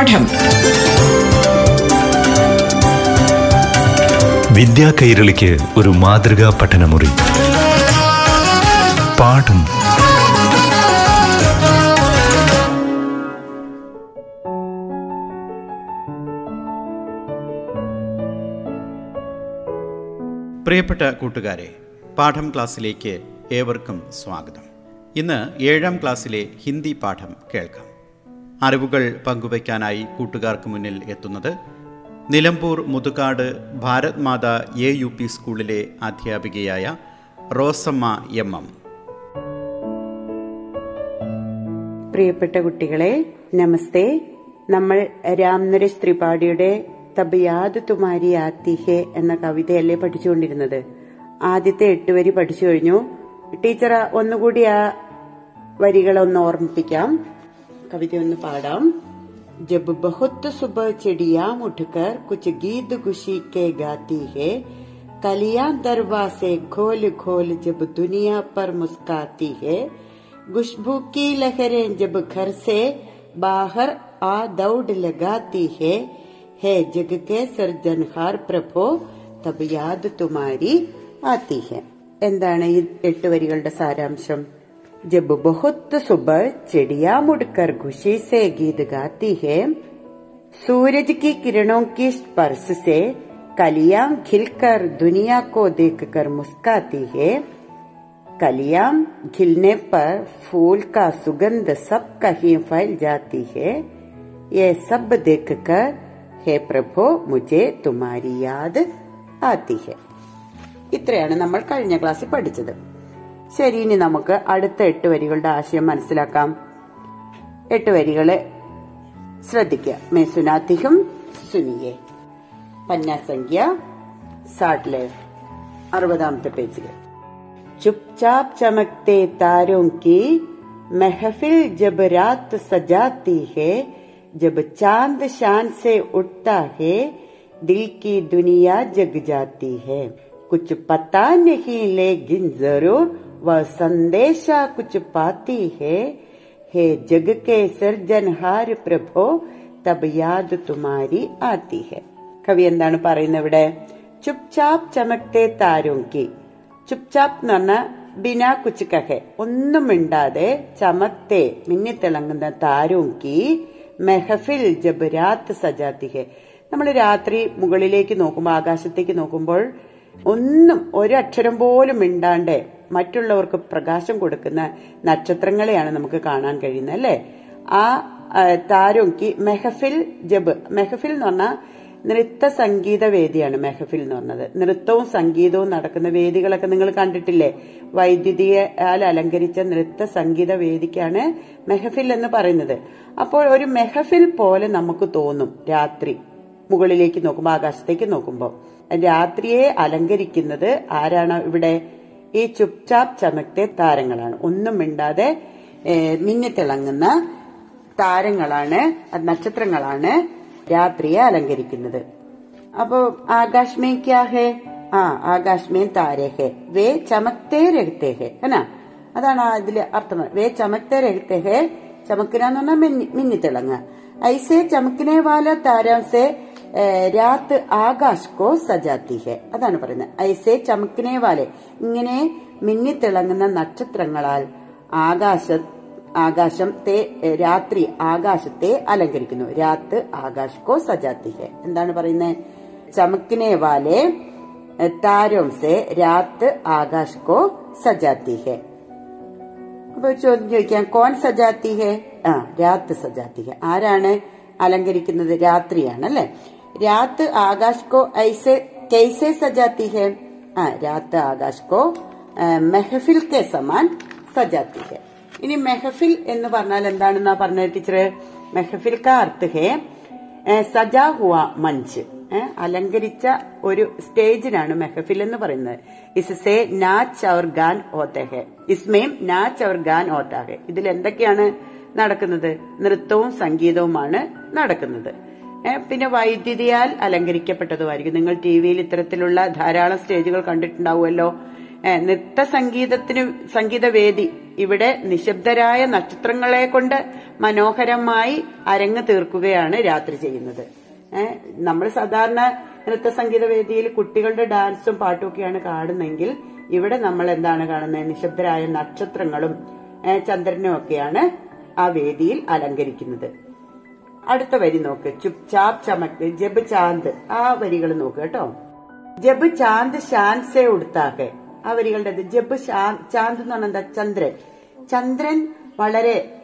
പാഠം. വിദ്യാ കൈരളിക്ക് ഒരു മാതൃകാ പഠനമുറി. പാഠം. പ്രിയപ്പെട്ട കൂട്ടുകാരെ പാഠം ക്ലാസ്സിലേക്ക് ഏവർക്കും സ്വാഗതം. ഇന്ന് ഏഴാം ക്ലാസ്സിലെ ഹിന്ദി പാഠം കേൾക്കാം. അറിവുകൾ പങ്കുവയ്ക്കാനായി കൂട്ടുകാർക്ക് മുന്നിൽ എത്തുന്നത് Nilambur Muthukad Bharat Mata A U P സ്കൂളിലെ അധ്യാപികയായ റോസമ്മ എം എം. പ്രിയപ്പെട്ട കുട്ടികളെ നമസ്തേ. നമ്മൾ രാംനരേഷ് ത്രിപാഠിയുടെ തബയാദ് തുമാരി ആത്തിഹെ എന്ന കവിതയല്ലേ പഠിച്ചുകൊണ്ടിരുന്നത്. ആദ്യത്തെ എട്ട് വരി പഠിച്ചു കഴിഞ്ഞു. ടീച്ചർ ഒന്നുകൂടി ആ വരികളൊന്ന് ഓർമ്മിപ്പിക്കാം. കവിതയൊന്ന് पाड़ जब बहुत सुबह चिड़िया उठकर कुछ गीत खुशी के गाती है कलिया दरवाजे खोल खोल जब दुनिया पर मुस्काती है खुशबू की लहरें जब घर से बाहर आ दौड़ लगाती है है जग के सर्जनहार प्रभो तब याद तुम्हारी आती है एट ഈ എട്ട് जब बहुत सुबह चिड़िया मुड़कर खुशी से गीत गाती है सूरज की किरणों की स्पर्श से कलियां खिलकर दुनिया को देखकर मुस्काती है कलियां खिलने पर फूल का सुगंध सब कहीं फैल जाती है ये सब देखकर हे प्रभु मुझे तुम्हारी याद आती है ഇത്രയാണ് നമ്മൾ കഴിഞ്ഞ ക്ലാസ്സിൽ പഠിച്ചത് ശരി ഇനി നമുക്ക് അടുത്ത എട്ട് വരികളുടെ ആശയം മനസ്സിലാക്കാം എട്ട് വരികള് ശ്രദ്ധിക്കുക മേ സുനാത്തിഹും സുനിയെ പന്യാസംഖ്യ സാട്ടിലെ അറുപതാമത്തെ പേജില് चुपचाप चमकते तारों की महफिल जब रात सजाती है जब चांद शान से उठता है दिल की दुनिया जग जाती है कुछ पता नहीं लेकिन जरूर वह संदेशा कुछ पाती है हे जग के सर्जनहार प्रभो तब याद तुम्हारी आती है കവി എന്താണ് പറയുന്നത് ഇവിടെ ചുപ്ചാപ്പ് ചമക്തെ താരോങ്കി ചുപ്ചാപ്പ് എന്ന് പറഞ്ഞ ബിനാ കുച്ചിക്കഹെ ഒന്നും മിണ്ടാതെ ചമത്തെ മിന്നിത്തിളങ്ങുന്ന താരോങ്കി മെഹഫിൽ ജബ് രാത്ത് സജാത്തിഹെ നമ്മൾ രാത്രി മുകളിലേക്ക് നോക്കുമ്പോൾ ആകാശത്തേക്ക് നോക്കുമ്പോൾ ഒന്നും ഒരക്ഷരം പോലും മിണ്ടാണ്ട് മറ്റുള്ളവർക്ക് പ്രകാശം കൊടുക്കുന്ന നക്ഷത്രങ്ങളെയാണ് നമുക്ക് കാണാൻ കഴിയുന്നത് അല്ലെ? ആ താരോങ്കി മെഹഫിൽ ജബ്. മെഹഫിൽ എന്ന് പറഞ്ഞാൽ നൃത്ത സംഗീത വേദിയാണ് മെഹഫിൽ എന്ന് പറഞ്ഞത്. നൃത്തവും സംഗീതവും നടക്കുന്ന വേദികളൊക്കെ നിങ്ങൾ കണ്ടിട്ടില്ലേ? വൈദ്യുതിയാൽ അലങ്കരിച്ച നൃത്ത സംഗീത വേദിക്കാണ് മെഹഫിൽ എന്ന് പറയുന്നത്. അപ്പോൾ ഒരു മെഹഫിൽ പോലെ നമുക്ക് തോന്നും രാത്രി. മുകളിലേക്ക് നോക്കുമ്പോൾ ആകാശത്തേക്ക് നോക്കുമ്പോൾ രാത്രിയെ അലങ്കരിക്കുന്നത് ആരാണ് ഇവിടെ ഈ ചുപ്ചാപ് ചമക്തെ താരങ്ങളാണ്. ഒന്നും മിണ്ടാതെ മിന്നിത്തിളങ്ങുന്ന താരങ്ങളാണ് നക്ഷത്രങ്ങളാണ് രാത്രിയെ അലങ്കരിക്കുന്നത്. അപ്പോ ആകാശ് മേ ക്യാ ഹേ? ആ ആകാശ്മേ താരേഹേ വേ ചമക്തേ രഹത്തെ എന്നാ അതാണ് അതിൽ അർത്ഥം. വേ ചമക്തേ രഹത്തെ ചമക്കിനാന്ന് പറഞ്ഞാൽ മിന്നി മിന്നിത്തിളങ്ങ ഐസേ ചമക്കിനെ വാല താരം സെ രാത്ത് ആകാശ് കോ സജാത്തി ഹെ അതാണ് പറയുന്നത്. ഐസെ ചമക്കിനെ വാലെ ഇങ്ങനെ മിന്നിത്തിളങ്ങുന്ന നക്ഷത്രങ്ങളാൽ ആകാശ ആകാശം തേ രാത്രി ആകാശത്തെ അലങ്കരിക്കുന്നു. രാത്ത് ആകാശ് കോ സജാത്തി ഹെ എന്താണ് പറയുന്നത്? ചമക്കിനെ വാലെ താരോം സെ രാത്ത് ആകാശ് കോ സജാത്തി ഹെ അപ്പൊ ചോദ്യം ചോദിക്കാം. കോൻ സജാത്തി ഹെ ആ രാത്ത് സജാത്തി ഹെ ആരാണ് അലങ്കരിക്കുന്നത്? രാത്രിയാണ് അല്ലെ? രാത്ത് ആകാശ് കോ ഐസെ कैसे സജാത്തി ഹെ? ആ രാത്ത് ആകാശ് കോ മെഹഫിൽ കെ സമാൻ സജാത്തി ഹെ. ഇനി മെഹഫിൽ എന്ന് പറഞ്ഞാൽ എന്താണെന്നാ പറഞ്ഞ ടീച്ചറ്? മെഹഫിൽ കാ അർത്ഥ ഹെ? സജാ ഹുവ മഞ്ച്. അലങ്കരിച്ച ഒരു സ്റ്റേജിനാണ് മെഹഫിൽ എന്ന് പറയുന്നത്. ഇസ്സേ നാച്ച് അവർ ഗാൻ ഓത്തഹെ ഹെ. ഇസ്മേം നാച്ച് അവർ ഗാൻ ഓത്താഹെ ഇതിൽ എന്തൊക്കെയാണ് നടക്കുന്നത്? നൃത്തവും സംഗീതവുമാണ് നടക്കുന്നത്. പിന്നെ വൈദ്യുതിയാൽ അലങ്കരിക്കപ്പെട്ടതുമായിരിക്കും. നിങ്ങൾ ടി വിയിൽ ഇത്തരത്തിലുള്ള ധാരാളം സ്റ്റേജുകൾ കണ്ടിട്ടുണ്ടാവുമല്ലോ. നൃത്ത സംഗീതത്തിന് സംഗീതവേദി ഇവിടെ നിശബ്ദരായ നക്ഷത്രങ്ങളെ കൊണ്ട് മനോഹരമായി അരങ്ങ് തീർക്കുകയാണ് രാത്രി ചെയ്യുന്നത്. നമ്മൾ സാധാരണ നൃത്ത സംഗീതവേദിയിൽ കുട്ടികളുടെ ഡാൻസും പാട്ടുമൊക്കെയാണ് കാണുന്നതെങ്കിൽ ഇവിടെ നമ്മൾ എന്താണ് കാണുന്നത്? നിശബ്ദരായ നക്ഷത്രങ്ങളും ചന്ദ്രനും ഒക്കെയാണ് ആ വേദിയിൽ അലങ്കരിക്കുന്നത്. അടുത്ത വരി നോക്ക്. ചുപ് ചാപ് ചമക്ക് ജബ് ചാന്ത്. ആ വരികൾ നോക്ക് കേട്ടോ. ജബ് ചാന്ത് ഷാൻസെ ഉടുത്താക്കെ. ആ വരികളുടെ ജബ് ചാന്ത് എന്ന് പറഞ്ഞാൽ എന്താ? ചന്ദ്രൻ. ചന്ദ്രൻ വളരെ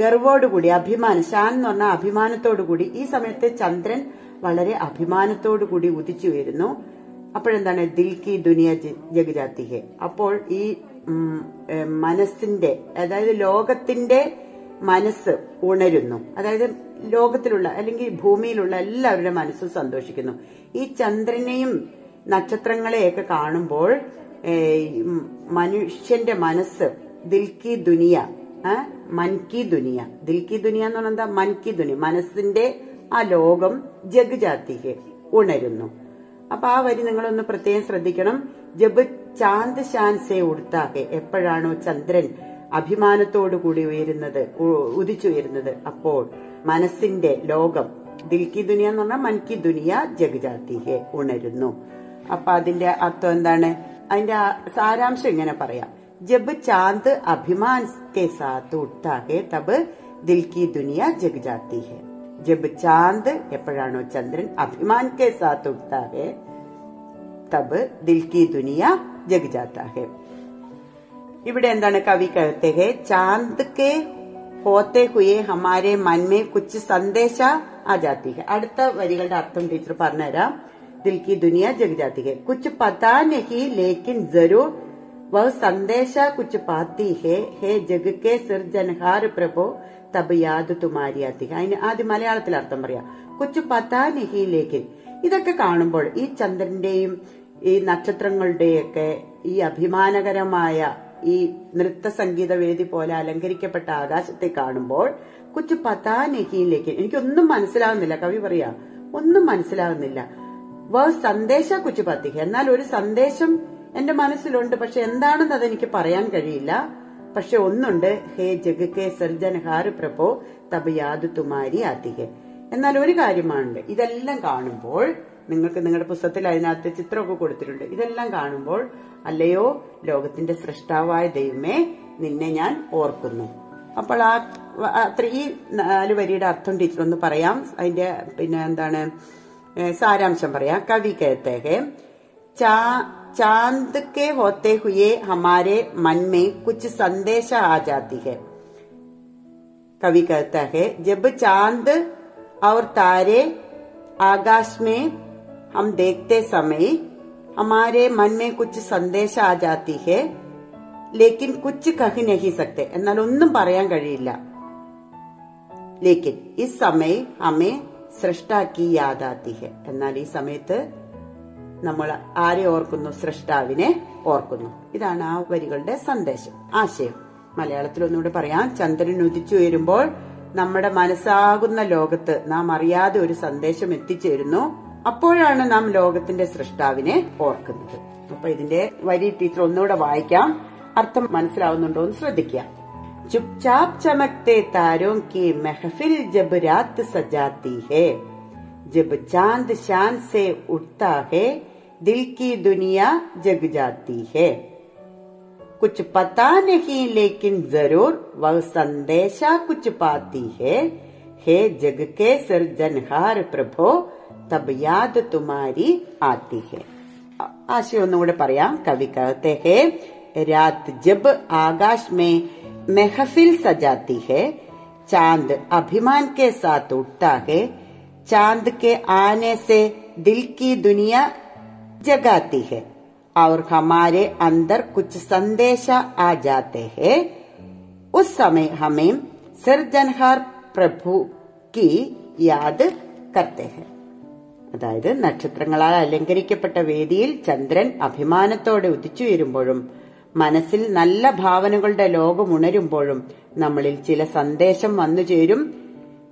ഗർവോടുകൂടി അഭിമാനം ഷാൻ എന്ന് പറഞ്ഞാൽ അഭിമാനത്തോടുകൂടി ഈ സമയത്ത് ചന്ദ്രൻ വളരെ അഭിമാനത്തോടുകൂടി ഉദിച്ചു വരുന്നു അപ്പോഴെന്താണ്? ദിൽ കി ദുനിയ ജഗജാത്തിഹെ അപ്പോൾ ഈ മനസ്സിന്റെ അതായത് ലോകത്തിന്റെ മനസ്സ് ഉണരുന്നു. അതായത് ലോകത്തിലുള്ള അല്ലെങ്കിൽ ഭൂമിയിലുള്ള എല്ലാവരുടെ മനസ്സും സന്തോഷിക്കുന്നു. ഈ ചന്ദ്രനെയും നക്ഷത്രങ്ങളെയൊക്കെ കാണുമ്പോൾ മനുഷ്യന്റെ മനസ്സ് ദിൽക്കി ദുനിയ മൻകി ദുനിയ. ദിൽക്കി ദുനിയ എന്ന് പറഞ്ഞാൽ എന്താ? മൻകി ദുനിയ. മനസ്സിന്റെ ആ ലോകം ജഗ്ജാത്തിക്ക് ഉണരുന്നു. അപ്പൊ ആ വരി നിങ്ങളൊന്ന് പ്രത്യേകം ശ്രദ്ധിക്കണം. ജബ് ചാന്ത് ശാൻസെ ഉടുത്താകെ എപ്പോഴാണോ ചന്ദ്രൻ അഭിമാനത്തോടു കൂടി ഉയരുന്നത് ഉദിച്ചുയരുന്നത് അപ്പോൾ മനസ്സിന്റെ ലോകം. ദിൽക്കി ദുനിയ എന്ന് പറഞ്ഞാൽ മൻകി ദുനിയ ജഗജാത്തിയെ ഉണരുന്നു. അപ്പൊ അതിന്റെ അർത്ഥം എന്താണ്? അതിന്റെ സാരാംശം ഇങ്ങനെ പറയാം. ജബ് ചാന്ത് അഭിമാൻ കെ സാത്ത് ഉട്ടാകെ തബ് ദിൽക്കി ദുനിയ ജഗജാത്തി ജബ് ചാന്ത് എപ്പോഴാണോ ചന്ദ്രൻ അഭിമാൻ കെ സാത്ത് ഉട്ടാകെ തബ് ദിൽക്കി ദുനിയ ജഗജാത്ത ഇവിടെ എന്താണ് കവി കഴുത്തേ ചാന്ദ് കെ के होते हुए हमारे मन में कुछ संदेश आ जाती है അടുത്ത വരികളുടെ അർത്ഥം ടീച്ചർ പറഞ്ഞുതരാം ദിൽ की दुनिया जग जाती है कुछ पता नहीं लेकिन जरूर वह संदेश कुछ पाती है हे जग के सिरजनहार प्रभु തബ് യാദ് തുമാരി അധിക അതിന് ആദ്യം മലയാളത്തിൽ അർത്ഥം പറയാം കൊച്ചു പതാ നഹി ലേക്കിൻ ഇതൊക്കെ കാണുമ്പോൾ ഈ ചന്ദ്രന്റെയും ഈ നക്ഷത്രങ്ങളുടെയൊക്കെ ഈ അഭിമാനകരമായ ഈ നൃത്ത സംഗീത വേദി പോലെ അലങ്കരിക്കപ്പെട്ട ആകാശത്തെ കാണുമ്പോൾ കൊച്ചു പതാ നഹിയിലേക്ക് എനിക്കൊന്നും മനസ്സിലാവുന്നില്ല. കവി പറയാ ഒന്നും മനസ്സിലാവുന്നില്ല. വ സന്ദേശ കുച്ചു പത്തിക എന്നാൽ ഒരു സന്ദേശം എന്റെ മനസ്സിലുണ്ട്. പക്ഷെ എന്താണെന്ന് അതെനിക്ക് പറയാൻ കഴിയില്ല. പക്ഷെ ഒന്നുണ്ട്. ഹേ ജഗ് കെ സർജൻ ഹാർ പ്രഭോ തബ് യാദ് തുമാരി ആത്തിഹെ എന്നാൽ ഒരു കാര്യമാണുണ്ട്. ഇതെല്ലാം കാണുമ്പോൾ നിങ്ങൾക്ക് നിങ്ങളുടെ പുസ്തകത്തിൽ അതിനകത്ത് ചിത്രമൊക്കെ കൊടുത്തിട്ടുണ്ട് ഇതെല്ലാം കാണുമ്പോൾ അല്ലയോ ലോകത്തിന്റെ സൃഷ്ടാവായ ദൈവമേ നിന്നെ ഞാൻ ഓർക്കുന്നു അപ്പോൾ ആ അത്ര ഈ നാല് വരിയുടെ അർത്ഥം ടീച്ചർ ഒന്ന് പറയാം അതിന്റെ പിന്നെ എന്താണ് ഏ, സാരാംശം പറയാം കവി कहते हैं चा चांद के होते हुए हमारे मन में कुछ संदेश आ जाती है कवि कहता है जब चांद और तारे आकाश में हम देखते समय हमारे मन में कुछ संदेश आ जाती है लेकिन कुछ कह नहीं सकते എന്നാൽ ഒന്നും പറയാൻ കഴിയില്ല ലേക്കിൻ ഈ സമയ ഹമേ സൃഷ്ടാക്കി യാദാത്തി ഹെ എന്നാൽ ഈ സമയത്ത് നമ്മൾ ആരെ ഓർക്കുന്നു സൃഷ്ടാവിനെ ഓർക്കുന്നു ഇതാണ് ആ വരികളുടെ സന്ദേശം ആശയം മലയാളത്തിൽ ഒന്നുകൂടെ പറയാം ചന്ദ്രൻ ഉദിച്ചു വരുമ്പോൾ നമ്മുടെ മനസ്സാകുന്ന ലോകത്ത് നാം അറിയാതെ ഒരു സന്ദേശം എത്തിച്ചേരുന്നു അപ്പോഴാണ് നാം ലോകത്തിന്റെ സൃഷ്ടാവിനെ ഓർക്കുന്നത് അപ്പൊ ഇതിന്റെ വരി ടീച്ചർ ഒന്നുകൂടെ വായിക്കാം അർത്ഥം മനസ്സിലാവുന്നുണ്ടോ എന്ന് ശ്രദ്ധിക്കാം चुपचाप चमकते तारों की महफिल जब रात सजाती है जब चांद शान से उठता है दिल की दुनिया जग जाती है कुछ पता नहीं लेकिन जरूर वह संदेशा कुछ पाती है हे जग के सृजनहार प्रभो तब याद तुम्हारी आती है ആശയം ഒന്നുകൂടെ പറയാം കവി कहते हैं रात जब आकाश में महफिल सजाती है चांद अभिमान के साथ उठता है चांद के आने से दिल की दुनिया जगाती है और हमारे अंदर कुछ संदेश आ जाते हैं उस समय हमें सिरजनहार प्रभु की याद करते हैं അതായത് നക്ഷത്രങ്ങളാൽ അലങ്കരിക്കപ്പെട്ട വേദിയിൽ ചന്ദ്രൻ അഭിമാനത്തോടെ ഉദിച്ചുയരുമ്പോഴും മനസ്സിൽ നല്ല ഭാവനകളുടെ ലോകം ഉണരുമ്പോഴും നമ്മളിൽ ചില സന്ദേശം വന്നു ചേരും.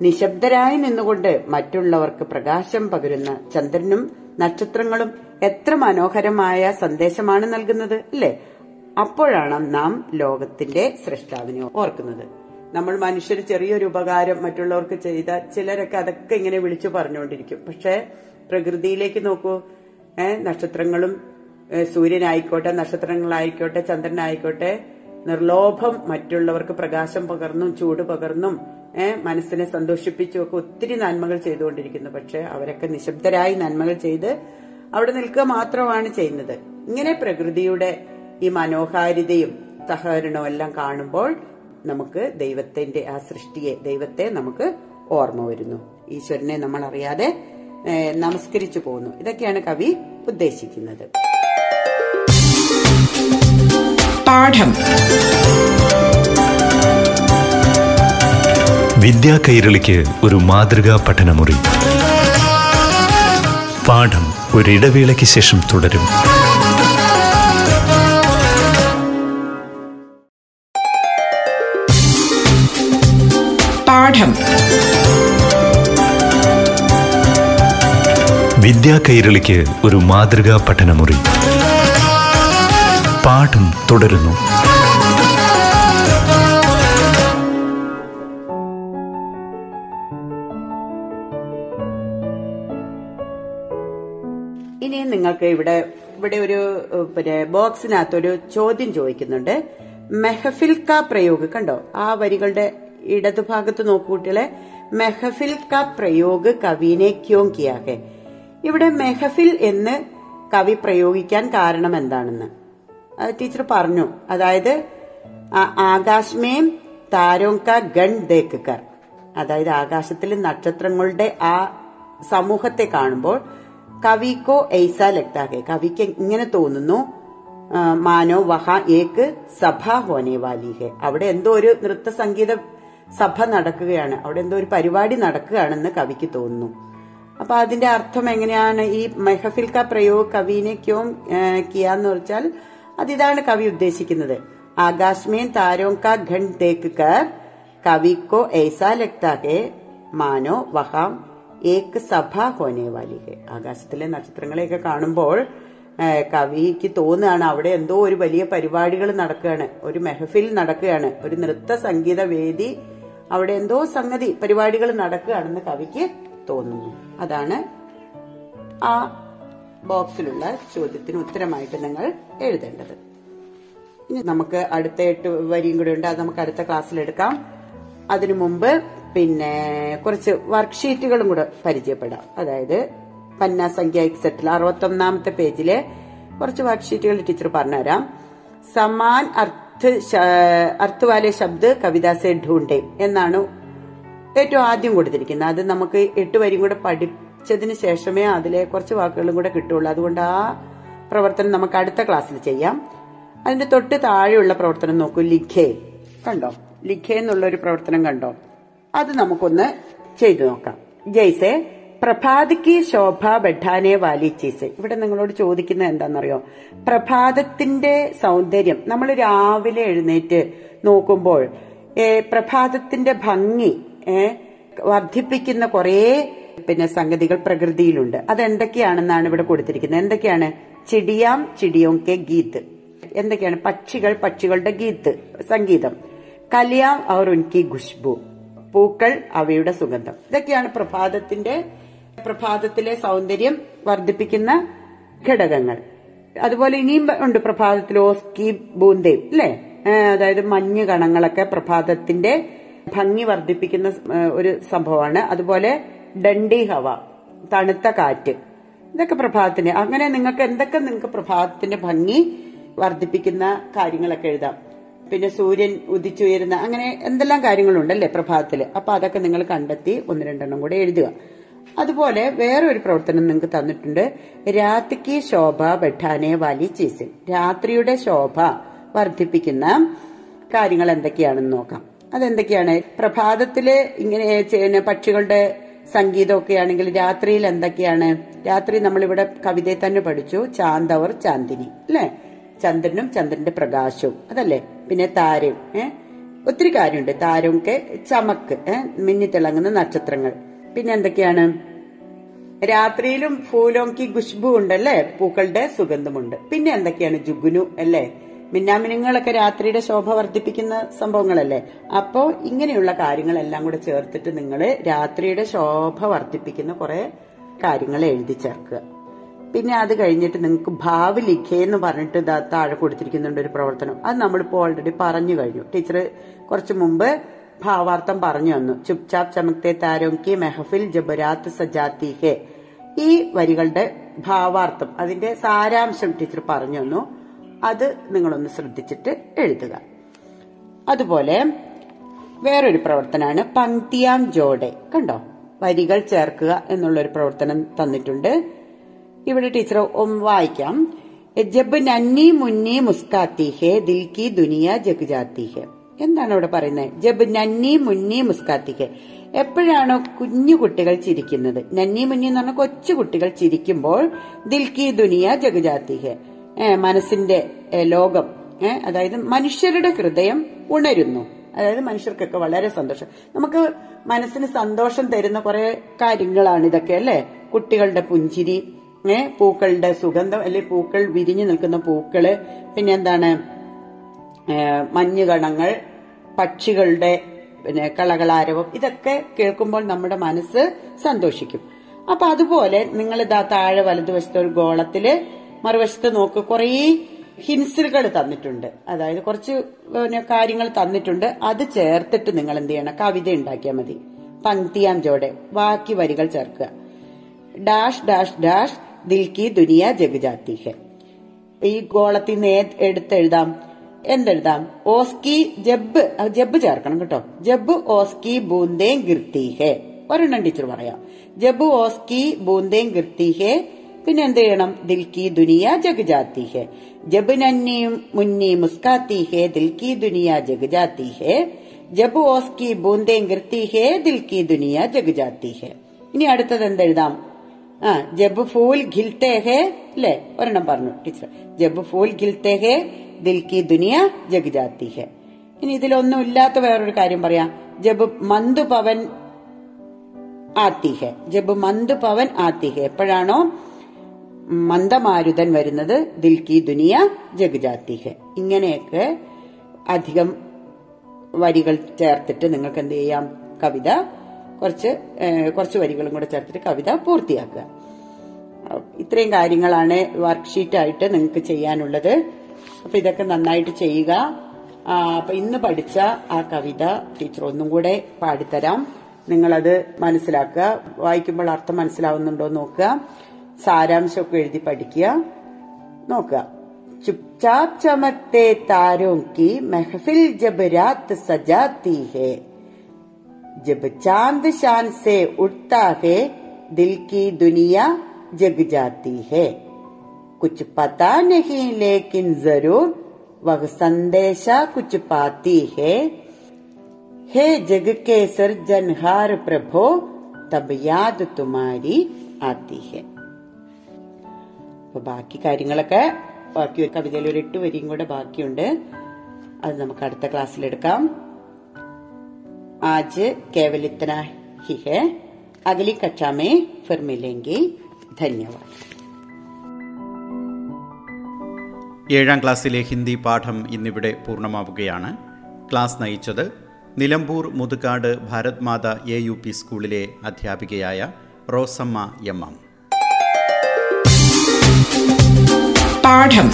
നിശബ്ദരായി നിന്നുകൊണ്ട് മറ്റുള്ളവർക്ക് പ്രകാശം പകരുന്ന ചന്ദ്രനും നക്ഷത്രങ്ങളും എത്ര മനോഹരമായ സന്ദേശമാണ് നൽകുന്നത് അല്ലേ? അപ്പോഴാണ് നാം ലോകത്തിന്റെ സൃഷ്ടാവിനെ ഓർക്കുന്നത്. നമ്മൾ മനുഷ്യർ ചെറിയൊരു ഉപകാരം മറ്റുള്ളവർക്ക് ചെയ്ത ചിലരൊക്കെ അതൊക്കെ ഇങ്ങനെ വിളിച്ചു പറഞ്ഞുകൊണ്ടിരിക്കും പക്ഷേ പ്രകൃതിയിലേക്ക് നോക്കൂ ഏഹ് നക്ഷത്രങ്ങളും സൂര്യനായിക്കോട്ടെ നക്ഷത്രങ്ങളായിക്കോട്ടെ ചന്ദ്രനായിക്കോട്ടെ നിർലോഭം മറ്റുള്ളവർക്ക് പ്രകാശം പകർന്നും ചൂട് പകർന്നും ഏഹ് മനസ്സിനെ സന്തോഷിപ്പിച്ചും ഒക്കെ ഒത്തിരി നന്മകൾ ചെയ്തുകൊണ്ടിരിക്കുന്നു. പക്ഷെ അവരൊക്കെ നിശബ്ദരായി നന്മകൾ ചെയ്ത് അവിടെ നിൽക്കുക മാത്രമാണ് ചെയ്യുന്നത്. ഇങ്ങനെ പ്രകൃതിയുടെ ഈ മനോഹാരിതയും സഹകരണവും എല്ലാം കാണുമ്പോൾ നമുക്ക് ദൈവത്തിന്റെ ആ സൃഷ്ടിയെ ദൈവത്തെ നമുക്ക് ഓർമ്മ വരുന്നു. ഈശ്വരനെ നമ്മൾ അറിയാതെ നമസ്കരിച്ചു പോകുന്നു. ഇതൊക്കെയാണ് കവി ഉദ്ദേശിക്കുന്നത്. പാഠം. വിദ്യാ കൈരളിക്ക് ഒരു മാതൃകാ പഠനമുറി. പാഠം ഒരിടവേളയ്ക്ക് ശേഷം തുടരും. പാഠം. വിദ്യാ കൈരളിക്ക് ഒരു മാതൃകാ പഠനമുറി. പാഠം തുടരുന്നു. ഇനി നിങ്ങൾക്ക് ഇവിടെ ഇവിടെ ഒരു പിന്നെ ബോക്സിനകത്ത് ഒരു ചോദ്യം ചോദിക്കുന്നുണ്ട്. മെഹഫിൽ കാ പ്രയോഗ് കണ്ടോ? ആ വരികളുടെ ഇടതുഭാഗത്ത് നോക്കൂ കുട്ടികളെ. മെഹഫിൽ ക പ്രയോഗ് കവിനെ ക്യോം കിയാകെ ഇവിടെ മെഹഫിൽ എന്ന് കവി പ്രയോഗിക്കാൻ കാരണം എന്താണെന്ന്. ടീച്ചർ പറഞ്ഞു. അതായത് ആകാശ്മേം താരോങ്ക ഗൺ ദേക്കർ അതായത് ആകാശത്തിലെ നക്ഷത്രങ്ങളുടെ ആ സമൂഹത്തെ കാണുമ്പോൾ കവിക്കോ ഐസ ലക്താകെ. കവിക്ക് ഇങ്ങനെ തോന്നുന്നു മാനോ വഹ ഏക്ക് സഭ ഹോനെ വാലി ഹെ. അവിടെ എന്തോ ഒരു നൃത്ത സംഗീത സഭ നടക്കുകയാണ്. അവിടെ എന്തോ ഒരു പരിപാടി നടക്കുകയാണെന്ന് കവിക്ക് തോന്നുന്നു. അപ്പൊ അതിന്റെ അർത്ഥം എങ്ങനെയാണ്? ഈ മെഹഫിൽ ക പ്രയോഗ കവിനെ ക്യോം കിയാന്ന് വെച്ചാൽ അതിതാണ് കവി ഉദ്ദേശിക്കുന്നത്. ആകാശ്മേൻ താരോ കാ കവിക്കോ ഏസാ ലക്താകെ മാനോ വഹാം ഏക്ക് സഭ ഹോനെ വാലിഹെ ആകാശത്തിലെ നക്ഷത്രങ്ങളെയൊക്കെ കാണുമ്പോൾ കവിക്ക് തോന്നുകയാണ് അവിടെ എന്തോ ഒരു വലിയ പരിപാടികൾ നടക്കുകയാണ്. ഒരു മെഹഫിൽ നടക്കുകയാണ്. ഒരു നൃത്ത സംഗീത വേദി അവിടെ എന്തോ സംഗതി പരിപാടികൾ നടക്കുകയാണെന്ന് കവിക്ക് തോന്നുന്നു. അതാണ് ആ ബോക്സിലുള്ള ചോദ്യത്തിന് ഉത്തരമായിട്ട് നിങ്ങൾ എഴുതേണ്ടത്. ഇനി നമുക്ക് അടുത്ത എട്ട് വരിയും കൂടെ ഉണ്ട്. അത് നമുക്ക് അടുത്ത ക്ലാസ്സിൽ എടുക്കാം. അതിനു മുമ്പ് പിന്നെ കുറച്ച് വർക്ക്ഷീറ്റുകളും കൂടെ പരിചയപ്പെടാം. അതായത് പന്ന സംഖ്യ എക്സെറ്റിൽ അറുപത്തൊന്നാമത്തെ പേജിലെ കുറച്ച് വർക്ക്ഷീറ്റുകൾ ടീച്ചർ പറഞ്ഞുതരാം. സമാൻ അർത്ഥ ശ- അർത്ഥ വാലെ ശബ്ദ് ഢൂണ്ടേ എന്നാണ് ഏറ്റവും ആദ്യം കൊടുത്തിരിക്കുന്നത്. അത് നമുക്ക് എട്ട് വരിയും കൂടെ പഠിച്ചതിന് ശേഷമേ അതിലെ കുറച്ച് വാക്കുകളും കൂടെ കിട്ടുള്ളൂ അതുകൊണ്ട് ആ പ്രവർത്തനം നമുക്ക് അടുത്ത ക്ലാസ്സിൽ ചെയ്യാം. അതിന്റെ തൊട്ട് താഴെയുള്ള പ്രവർത്തനം നോക്കൂ. ലിഖേ. കണ്ടോ? ലിഖേ എന്നുള്ള ഒരു പ്രവർത്തനം കണ്ടോ? അത് നമുക്കൊന്ന് ചെയ്തു നോക്കാം. ജയ്സെ പ്രഭാതിക്ക് ശോഭ ബെഡാനെ വാലി ചീസ് ഇവിടെ നിങ്ങളോട് ചോദിക്കുന്നത് എന്താണെന്നറിയോ? പ്രഭാതത്തിന്റെ സൗന്ദര്യം. നമ്മൾ രാവിലെ എഴുന്നേറ്റ് നോക്കുമ്പോൾ പ്രഭാതത്തിന്റെ ഭംഗി വർദ്ധിപ്പിക്കുന്ന കുറേ പിന്നെ സംഗതികൾ പ്രകൃതിയിലുണ്ട്. അത് എന്തൊക്കെയാണെന്നാണ് ഇവിടെ കൊടുത്തിരിക്കുന്നത്? എന്തൊക്കെയാണ്? ചിടിയാം ചിടിയോം കെ ഗീത്ത് എന്തൊക്കെയാണ്? പക്ഷികൾ പക്ഷികളുടെ ഗീത്ത് സംഗീതം. കലിയാം അവർ ഉൻകി ഖുഷ്ബു പൂക്കൾ അവയുടെ സുഗന്ധം. ഇതൊക്കെയാണ് പ്രഭാതത്തിന്റെ പ്രഭാതത്തിലെ സൗന്ദര്യം വർദ്ധിപ്പിക്കുന്ന ഘടകങ്ങൾ. അതുപോലെ ഇനിയും ഉണ്ട് പ്രഭാതത്തിൽ ഓസ്കി ബൂന്തേവ് അല്ലേ? അതായത് മഞ്ഞ് കണങ്ങളൊക്കെ പ്രഭാതത്തിന്റെ ഭംഗി വർദ്ധിപ്പിക്കുന്ന ഒരു സംഭവമാണ്. അതുപോലെ ഡണ്ടി ഹവ തണുത്ത കാറ്റ് ഇതൊക്കെ പ്രഭാതത്തിന്. അങ്ങനെ നിങ്ങൾക്ക് എന്തൊക്കെ നിങ്ങൾക്ക് പ്രഭാതത്തിന്റെ ഭംഗി വർദ്ധിപ്പിക്കുന്ന കാര്യങ്ങളൊക്കെ എഴുതാം. പിന്നെ സൂര്യൻ ഉദിച്ചുയരുന്ന അങ്ങനെ എന്തെല്ലാം കാര്യങ്ങളുണ്ടല്ലേ പ്രഭാതത്തിൽ അപ്പൊ അതൊക്കെ നിങ്ങൾ കണ്ടെത്തി ഒന്ന് രണ്ടെണ്ണം കൂടെ എഴുതുക. അതുപോലെ വേറൊരു പ്രവർത്തനം നിങ്ങൾക്ക് തന്നിട്ടുണ്ട്. രാത്രിക്ക് ശോഭ ബെഠാനെ വാലി ചീസിൽ. രാത്രിയുടെ ശോഭ വർദ്ധിപ്പിക്കുന്ന കാര്യങ്ങൾ എന്തൊക്കെയാണെന്ന് നോക്കാം. അതെന്തൊക്കെയാണ്? പ്രഭാതത്തിൽ ഇങ്ങനെ പക്ഷികളുടെ സംഗീതമൊക്കെ ആണെങ്കിൽ രാത്രിയിൽ എന്തൊക്കെയാണ്? രാത്രി നമ്മളിവിടെ കവിതയെ തന്നെ പഠിച്ചു. ചാന്തവർ ചാന്ദിനി. അല്ലെ? ചന്ദ്രനും ചന്ദ്രന്റെ പ്രകാശവും. അതല്ലേ? പിന്നെ താരം ഏ? ഒത്തിരി കാര്യമുണ്ട്. താരമൊക്കെ ചമക്ക്. ഏഹ് മിന്നിത്തിളങ്ങുന്ന നക്ഷത്രങ്ങൾ. പിന്നെ എന്തൊക്കെയാണ്? രാത്രിയിലും ഫൂലോങ്കി ഖുഷ്ബു ഉണ്ടല്ലേ? പൂക്കളുടെ സുഗന്ധമുണ്ട്. പിന്നെ എന്തൊക്കെയാണ് ജുഗുനു അല്ലേ? മിന്നാമിനുങ്ങളൊക്കെ രാത്രിയുടെ ശോഭ വർദ്ധിപ്പിക്കുന്ന സംഭവങ്ങളല്ലേ? അപ്പോ ഇങ്ങനെയുള്ള കാര്യങ്ങളെല്ലാം കൂടെ ചേർത്തിട്ട് നിങ്ങൾ രാത്രിയുടെ ശോഭ വർദ്ധിപ്പിക്കുന്ന കുറെ കാര്യങ്ങൾ എഴുതി ചേർക്കുക. പിന്നെ അത് കഴിഞ്ഞിട്ട് നിങ്ങൾക്ക് ഭാവലിഖ എന്ന് പറഞ്ഞിട്ട് താഴെ കൊടുത്തിരിക്കുന്നുണ്ട് ഒരു പ്രവർത്തനം. അത് നമ്മളിപ്പോൾ ഓൾറെഡി പറഞ്ഞു കഴിഞ്ഞു. ടീച്ചർ കുറച്ചു മുമ്പ് ഭാവാർത്ഥം പറഞ്ഞു തന്നു. ചുപ്ചാപ് ചമക്തെ താരോം കി മെഹഫിൽ ജബരാത്ത് സജാത്തി ഹെ. ഈ വരികളുടെ ഭാവാർത്ഥം അതിന്റെ സാരാംശം ടീച്ചർ പറഞ്ഞു തന്നു. അത് നിങ്ങളൊന്ന് ശ്രദ്ധിച്ചിട്ട് എഴുതുക. അതുപോലെ വേറൊരു പ്രവർത്തനമാണ് പങ്ക്തിയാം ജോഡെ കണ്ടോ? വരികൾ ചേർക്കുക എന്നുള്ള ഒരു പ്രവർത്തനം തന്നിട്ടുണ്ട്. ഇവിടെ ടീച്ചർ വായിക്കാം. ജബ് നന്നി മുന്നി മുസ്കാത്തി ഹെ ദിൽ കി ദുനിയ ജഗ്ജാത്തി ഹേ. എന്താണ് ഇവിടെ പറയുന്നത് ജബ് നന്നി മുന്നി മുസ്കാത്തിക്ക്. എപ്പോഴാണോ കുഞ്ഞു കുട്ടികൾ ചിരിക്കുന്നത്. നന്നി മുന്നി എന്ന് പറഞ്ഞ കൊച്ചു കുട്ടികൾ ചിരിക്കുമ്പോൾ ദിൽ കി ദുനിയ ജഗ് ജാത്തി ഹേ. മനസ്സിന്റെ ലോകം അതായത് മനുഷ്യരുടെ ഹൃദയം ഉണരുന്നു. അതായത് മനുഷ്യർക്കൊക്കെ വളരെ സന്തോഷം. നമുക്ക് മനസ്സിന് സന്തോഷം തരുന്ന കുറെ കാര്യങ്ങളാണ് ഇതൊക്കെ അല്ലെ? കുട്ടികളുടെ പുഞ്ചിരി ഏ പൂക്കളുടെ സുഗന്ധം അല്ലെ പൂക്കൾ വിരിഞ്ഞു നിൽക്കുന്ന പൂക്കൾ പിന്നെ എന്താണ്? ഏഹ് മഞ്ഞുകണങ്ങൾ പക്ഷികളുടെ പിന്നെ കളകളാരവം ഇതൊക്കെ കേൾക്കുമ്പോൾ നമ്മുടെ മനസ്സ് സന്തോഷിക്കും. അപ്പൊ അതുപോലെ നിങ്ങൾ ഇതാ താഴെ വലതുവശത്തെ ഒരു ഗോളത്തിൽ മറുവശത്ത് നോക്ക് കുറേ ഹിൻസുകൾ തന്നിട്ടുണ്ട്. അതായത് കുറച്ച് കാര്യങ്ങൾ തന്നിട്ടുണ്ട്. അത് ചേർത്തിട്ട് നിങ്ങൾ എന്ത് ചെയ്യണം? കവിത ഉണ്ടാക്കിയാൽ മതി. പങ്ക്തിയാം ജോടെ. ബാക്കി വരികൾ ചേർക്കുക. Dash dash dash. ദിൽ കി ദുനിയ ജഗ് ജാത്തി ഹെ ഈ ഗോളത്തിൽ നിന്ന് എടുത്തെഴുതാം? എന്തെഴുതാം? ഓസ്കി ജബ് ജബ് ചേർക്കണം കേട്ടോ. ജബ് ഓസ്കി ബൂന്തേ ഗിർത്തി ഹെ ഒരെണ്ണം ടീച്ചർ പറയാം. ജബ് ഓസ്കി ബൂന്തേ ഗിർത്തി ഹെ പിന്നെ എന്ത് ചെയ്യണം? ദിൽക്കി ദുനിയ ജഗ് ജാത്തി ഹെ ജബ് നന്നി മുന്നി മുസ്കാത്തി ഹെ ദിൽ കി ദുനിയ ജഗ് ജാത്തി ഹെ ജബ് ഓസ്കി ബൂന്തേ ഗിർത്തി ഹെ ദിൽ കി ദുനിയ ജഗ് ജാത്തി ഹെ ഇനി അടുത്തത് എന്തെഴുതാം ആ ജബ് ഫൂൽ ഖിൽത്തെ ഹേ. അല്ലേ? ഒരെണ്ണം പറഞ്ഞു ടീച്ചർ ജബ് ഫൂൽ ഖിൽത്തെ ഹേ. ദിൽ കി ദുനിയ ജഗ് ജാത്തി ഹെ. ഇനി ഇതിലൊന്നും ഇല്ലാത്ത വേറൊരു കാര്യം പറയാം. ജബ് മന്ദു പവൻ ആത്തി ഹെ. ജബ് മന്ദു പവൻ ആത്തി ഹെ. എപ്പോഴാണോ മന്ദമാരുതൻ വരുന്നത് ദിൽ കി ദുനിയ ജഗ് ജാത്തി ഹെ. ഇങ്ങനെയൊക്കെ അധികം വരികൾ ചേർത്തിട്ട് നിങ്ങൾക്ക് എന്ത് ചെയ്യാം? കവിത കുറച്ച് കുറച്ച് വരികളും കൂടെ ചേർത്തിട്ട് കവിത പൂർത്തിയാക്കുക. ഇത്രയും കാര്യങ്ങളാണ് വർക്ക്ഷീറ്റായിട്ട് നിങ്ങൾക്ക് ചെയ്യാനുള്ളത്. അപ്പൊ ഇതൊക്കെ നന്നായിട്ട് ചെയ്യുക. അപ്പൊ ഇന്ന് പഠിച്ച ആ കവിത ടീച്ചർ ഒന്നും കൂടെ പാടിത്തരാം. നിങ്ങളത് മനസ്സിലാക്കുക. വായിക്കുമ്പോൾ അർത്ഥം മനസ്സിലാവുന്നുണ്ടോ നോക്കുക. സാരാംശമൊക്കെ എഴുതി പഠിക്കുക. നോക്കുക. ചുപ്ചാപ് ചമത്തെ താരോക്കി മെഹഫിൽ ജബ് സജാ സജാത്തി ഹേ. ജബ് ചാന്ദ് ഷാൻ സേ ഉഡ്താ ദിൽ കി ദുനിയ ജഗ് ജാത്തി ഹേ. कुछ पता नहीं लेकिन जरूर वह संदेशा कुछ पाती है हे जग के सृजनहार प्रभो तब याद तुम्हारी आती है അപ്പൊ ബാക്കി കാര്യങ്ങളൊക്കെ ബാക്കി ഒരു കവിതയിൽ ഒരു എട്ട് വരിയും കൂടെ ബാക്കിയുണ്ട് അത് നമുക്ക് അടുത്ത ക്ലാസ്സിൽ എടുക്കാം आज केवल इतना ही है अगली कक्षा में फिर मिलेंगे ഏഴാം ക്ലാസ്സിലെ ഹിന്ദി പാഠം ഇന്നിവിടെ പൂർണമാവുകയാണ്. ക്ലാസ് നയിച്ചത് Nilambur Muthukad Bharat Mata A U P സ്കൂളിലെ അധ്യാപികയായ റോസമ്മ എം എം. പാഠം.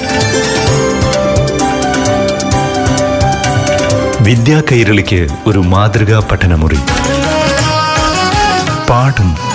വിദ്യാ കൈരളിക്ക് ഒരു മാതൃകാ പഠനമുറി. പാഠം